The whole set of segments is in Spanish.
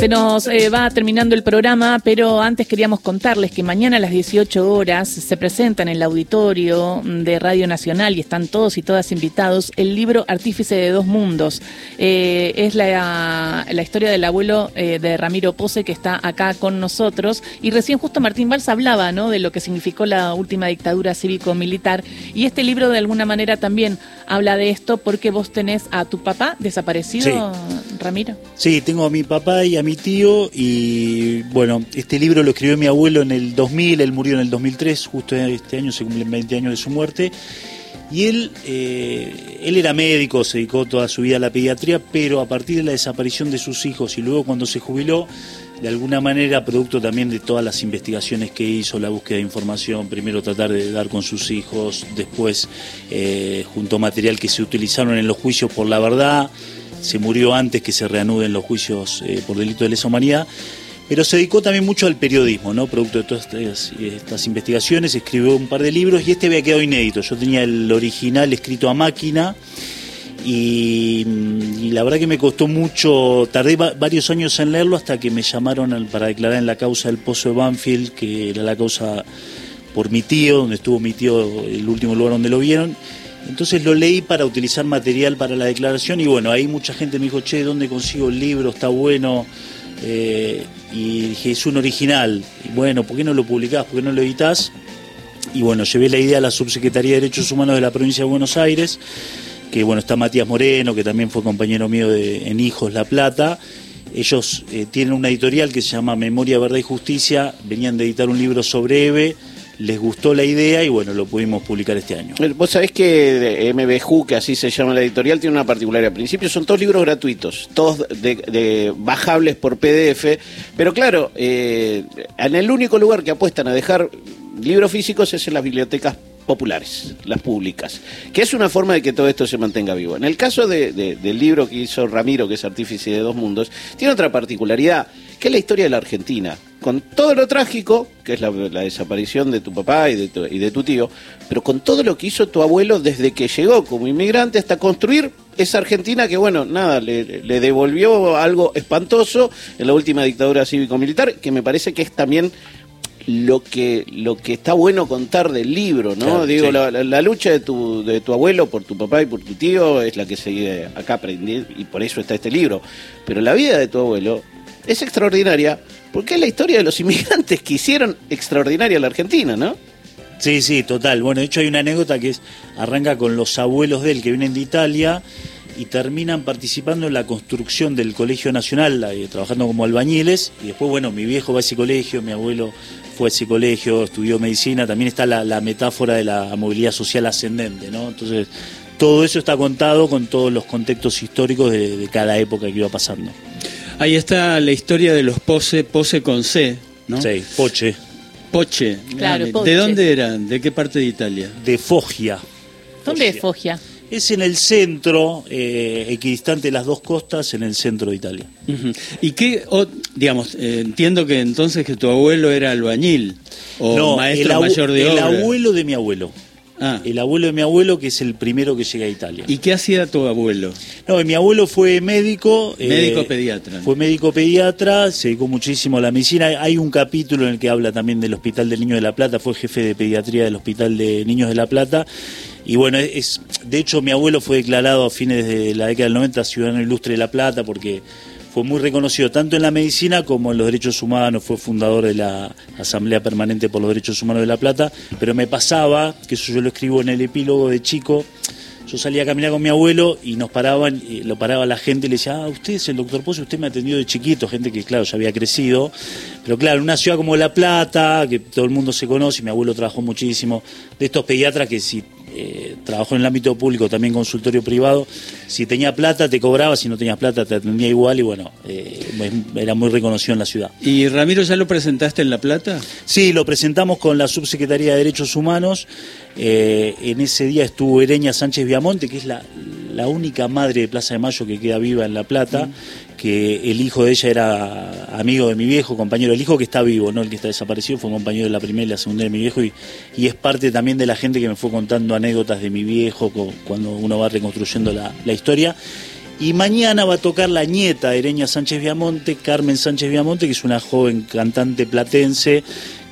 Se nos eh, va terminando el programa, pero antes queríamos contarles que mañana a las 18 horas se presenta en el auditorio de Radio Nacional y están todos y todas invitados el libro Artífice de dos mundos. Eh, es la, la, historia del abuelo eh, de Ramiro Pose que está acá con nosotros y recién justo Martín Valls hablaba ¿no? de lo que significó la última dictadura cívico-militar y este libro de alguna manera también habla de esto porque vos tenés a tu papá desaparecido, Ramiro. Sí, tengo a mi papá y a mi tío y bueno, este libro lo escribió mi abuelo en el 2000, él murió en el 2003, justo este año se cumplen 20 años de su muerte. Y él, eh, él era médico, se dedicó toda su vida a la pediatría, pero a partir de la desaparición de sus hijos y luego cuando se jubiló, de alguna manera, producto también de todas las investigaciones que hizo, la búsqueda de información, primero tratar de dar con sus hijos, después eh, junto material que se utilizaron en los juicios por la verdad, se murió antes que se reanuden los juicios eh, por delito de lesa humanidad, pero se dedicó también mucho al periodismo, ¿no? Producto de todas estas, investigaciones, escribió un par de libros y este había quedado inédito. Yo tenía el original escrito a máquina y, la verdad que me costó mucho, tardé varios años en leerlo hasta que me llamaron para declarar en la causa del Pozo de Banfield, que era la causa por mi tío, donde estuvo mi tío, el último lugar donde lo vieron entonces lo leí para utilizar material para la declaración y bueno, ahí mucha gente me dijo, che, ¿dónde consigo el libro? Está bueno. Eh, y dije, es un original. Y bueno, ¿por qué no lo publicás? ¿Por qué no lo editas Y bueno, llevé la idea a la Subsecretaría de Derechos Humanos de la provincia de Buenos Aires, que bueno, está Matías Moreno, que también fue compañero mío de, en Hijos La Plata. Ellos eh, tienen una editorial que se llama Memoria, Verdad y Justicia, venían de editar un libro sobre EVE les gustó la idea y bueno, lo pudimos publicar este año. Vos sabés que MBJU, que así se llama la editorial, tiene una particularidad. Al principio son todos libros gratuitos, todos de, bajables por PDF, pero claro, eh, en el único lugar que apuestan a dejar libros físicos es en las bibliotecas populares, las públicas, que es una forma de que todo esto se mantenga vivo. En el caso del libro que hizo Ramiro, que es Artífice de dos Mundos, tiene otra particularidad, que es la historia de la Argentina, con todo lo trágico, que es la, desaparición de tu papá y de tu, y de tu tío, pero con todo lo que hizo tu abuelo desde que llegó como inmigrante hasta construir esa Argentina que, bueno, nada, le, le devolvió algo espantoso en la última dictadura cívico-militar, que me parece que es también lo que lo que está bueno contar del libro, ¿no? Digo, la, lucha de tu, de tu abuelo por tu papá y por tu tío es la que sigue acá aprendiendo y por eso está este libro. Pero la vida de tu abuelo es extraordinaria porque es la historia de los inmigrantes que hicieron extraordinaria la Argentina, ¿no? Sí, sí, total. Bueno, de hecho hay una anécdota que es arranca con los abuelos de él que vienen de Italia y terminan participando en la construcción del Colegio Nacional, eh, trabajando como albañiles. Y después, bueno, mi viejo va a ese colegio, mi abuelo fue a ese colegio, estudió medicina. También está la, metáfora de la movilidad social ascendente, ¿no? Entonces, todo eso está contado con todos los contextos históricos de, cada época que iba pasando. Ahí está la historia de los Pose, Pose con C, ¿no? Sí, Poche. Poche. Claro, ¿De dónde eran? ¿De qué parte de Italia? De Foggia. ¿Dónde es Foggia? Es en el centro, eh, equidistante de las dos costas, en el centro de Italia. ¿Y qué, digamos, eh, entiendo que entonces que tu abuelo era albañil o maestro mayor de obra? El abuelo de mi abuelo. Ah. El abuelo de mi abuelo, que es el primero que llega a Italia. ¿Y qué hacía tu abuelo? No, mi abuelo fue médico. Médico eh, pediatra. Fue médico pediatra, se dedicó muchísimo a la medicina. Hay un capítulo en el que habla también del Hospital del Niño de la Plata, fue jefe de pediatría del Hospital de Niños de la Plata. Y bueno, es, de hecho mi abuelo fue declarado a fines de la década del 90 ciudadano ilustre de La Plata porque fue muy reconocido tanto en la medicina como en los derechos humanos, fue fundador de la Asamblea Permanente por los Derechos Humanos de La Plata, pero me pasaba, que eso yo lo escribo en el epílogo de chico, yo salía a caminar con mi abuelo y nos paraban, lo paraba la gente y le decía, ah, usted es el doctor Pozo, usted me ha atendido de chiquito, gente que claro, ya había crecido, pero claro, en una ciudad como La Plata, que todo el mundo se conoce, mi abuelo trabajó muchísimo, de estos pediatras que si eh, trabajó en el ámbito público, también consultorio privado. Si tenía plata te cobraba, si no tenías plata te atendía igual y bueno, eh, era muy reconocido en la ciudad. ¿Y Ramiro ya lo presentaste en La Plata? Sí, lo presentamos con la Subsecretaría de Derechos Humanos. Eh, en ese día estuvo Ereña Sánchez Viamonte, que es la, única madre de Plaza de Mayo que queda viva en La Plata, que el hijo de ella era amigo de mi viejo, compañero, el hijo que está vivo, no el que está desaparecido, fue compañero de la primera y la segunda de mi viejo y, es parte también de la gente que me fue contando anécdotas de mi viejo cuando uno va reconstruyendo la, historia. Y mañana va a tocar la nieta Ereña Sánchez Viamonte, Carmen Sánchez Viamonte, que es una joven cantante platense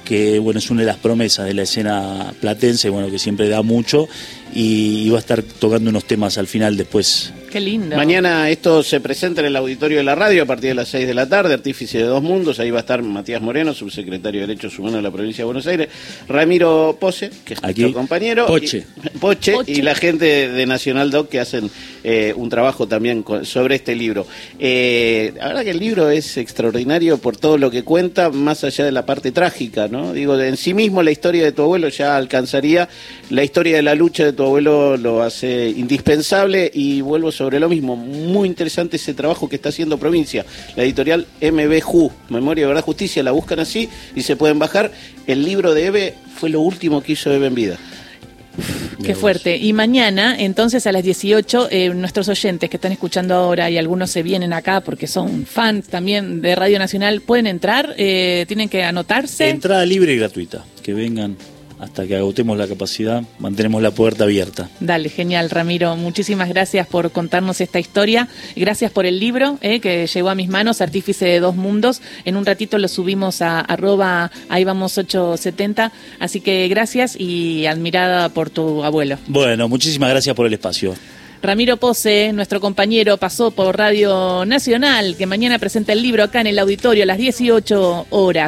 que bueno es una de las promesas de la escena platense, bueno que siempre da mucho y, y va a estar tocando unos temas al final después Qué lindo. Mañana esto se presenta en el auditorio de la radio a partir de las 6 de la tarde, Artífice de Dos Mundos. Ahí va a estar Matías Moreno, subsecretario de Derechos Humanos de la provincia de Buenos Aires, Ramiro Pose, que es Aquí. nuestro compañero. Poche. Y, Poche, Poche. y la gente de Nacional Doc que hacen eh, un trabajo también con- sobre este libro. Eh, la verdad que el libro es extraordinario por todo lo que cuenta, más allá de la parte trágica, ¿no? Digo, en sí mismo la historia de tu abuelo ya alcanzaría, la historia de la lucha de tu abuelo lo hace indispensable y vuelvo sobre lo mismo. Muy interesante ese trabajo que está haciendo provincia. La editorial MBJU, Memoria, Verdad, Justicia, la buscan así y se pueden bajar. El libro de Eve fue lo último que hizo Eve en vida. Qué fuerte. Y mañana, entonces a las 18, eh, nuestros oyentes que están escuchando ahora y algunos se vienen acá porque son fans también de Radio Nacional, ¿pueden entrar? Eh, ¿Tienen que anotarse? Entrada libre y gratuita. Que vengan hasta que agotemos la capacidad. Mantenemos la puerta abierta. Dale, genial, Ramiro. Muchísimas gracias por contarnos esta historia. Gracias por el libro eh, que llegó a mis manos, Artífice de Dos Mundos. En un ratito lo subimos a arroba ahí vamos 870. Así que gracias y admirada por tu abuelo. Bueno, muchísimas gracias por el espacio. Ramiro Pose, nuestro compañero, pasó por Radio Nacional, que mañana presenta el libro acá en el auditorio a las 18 horas.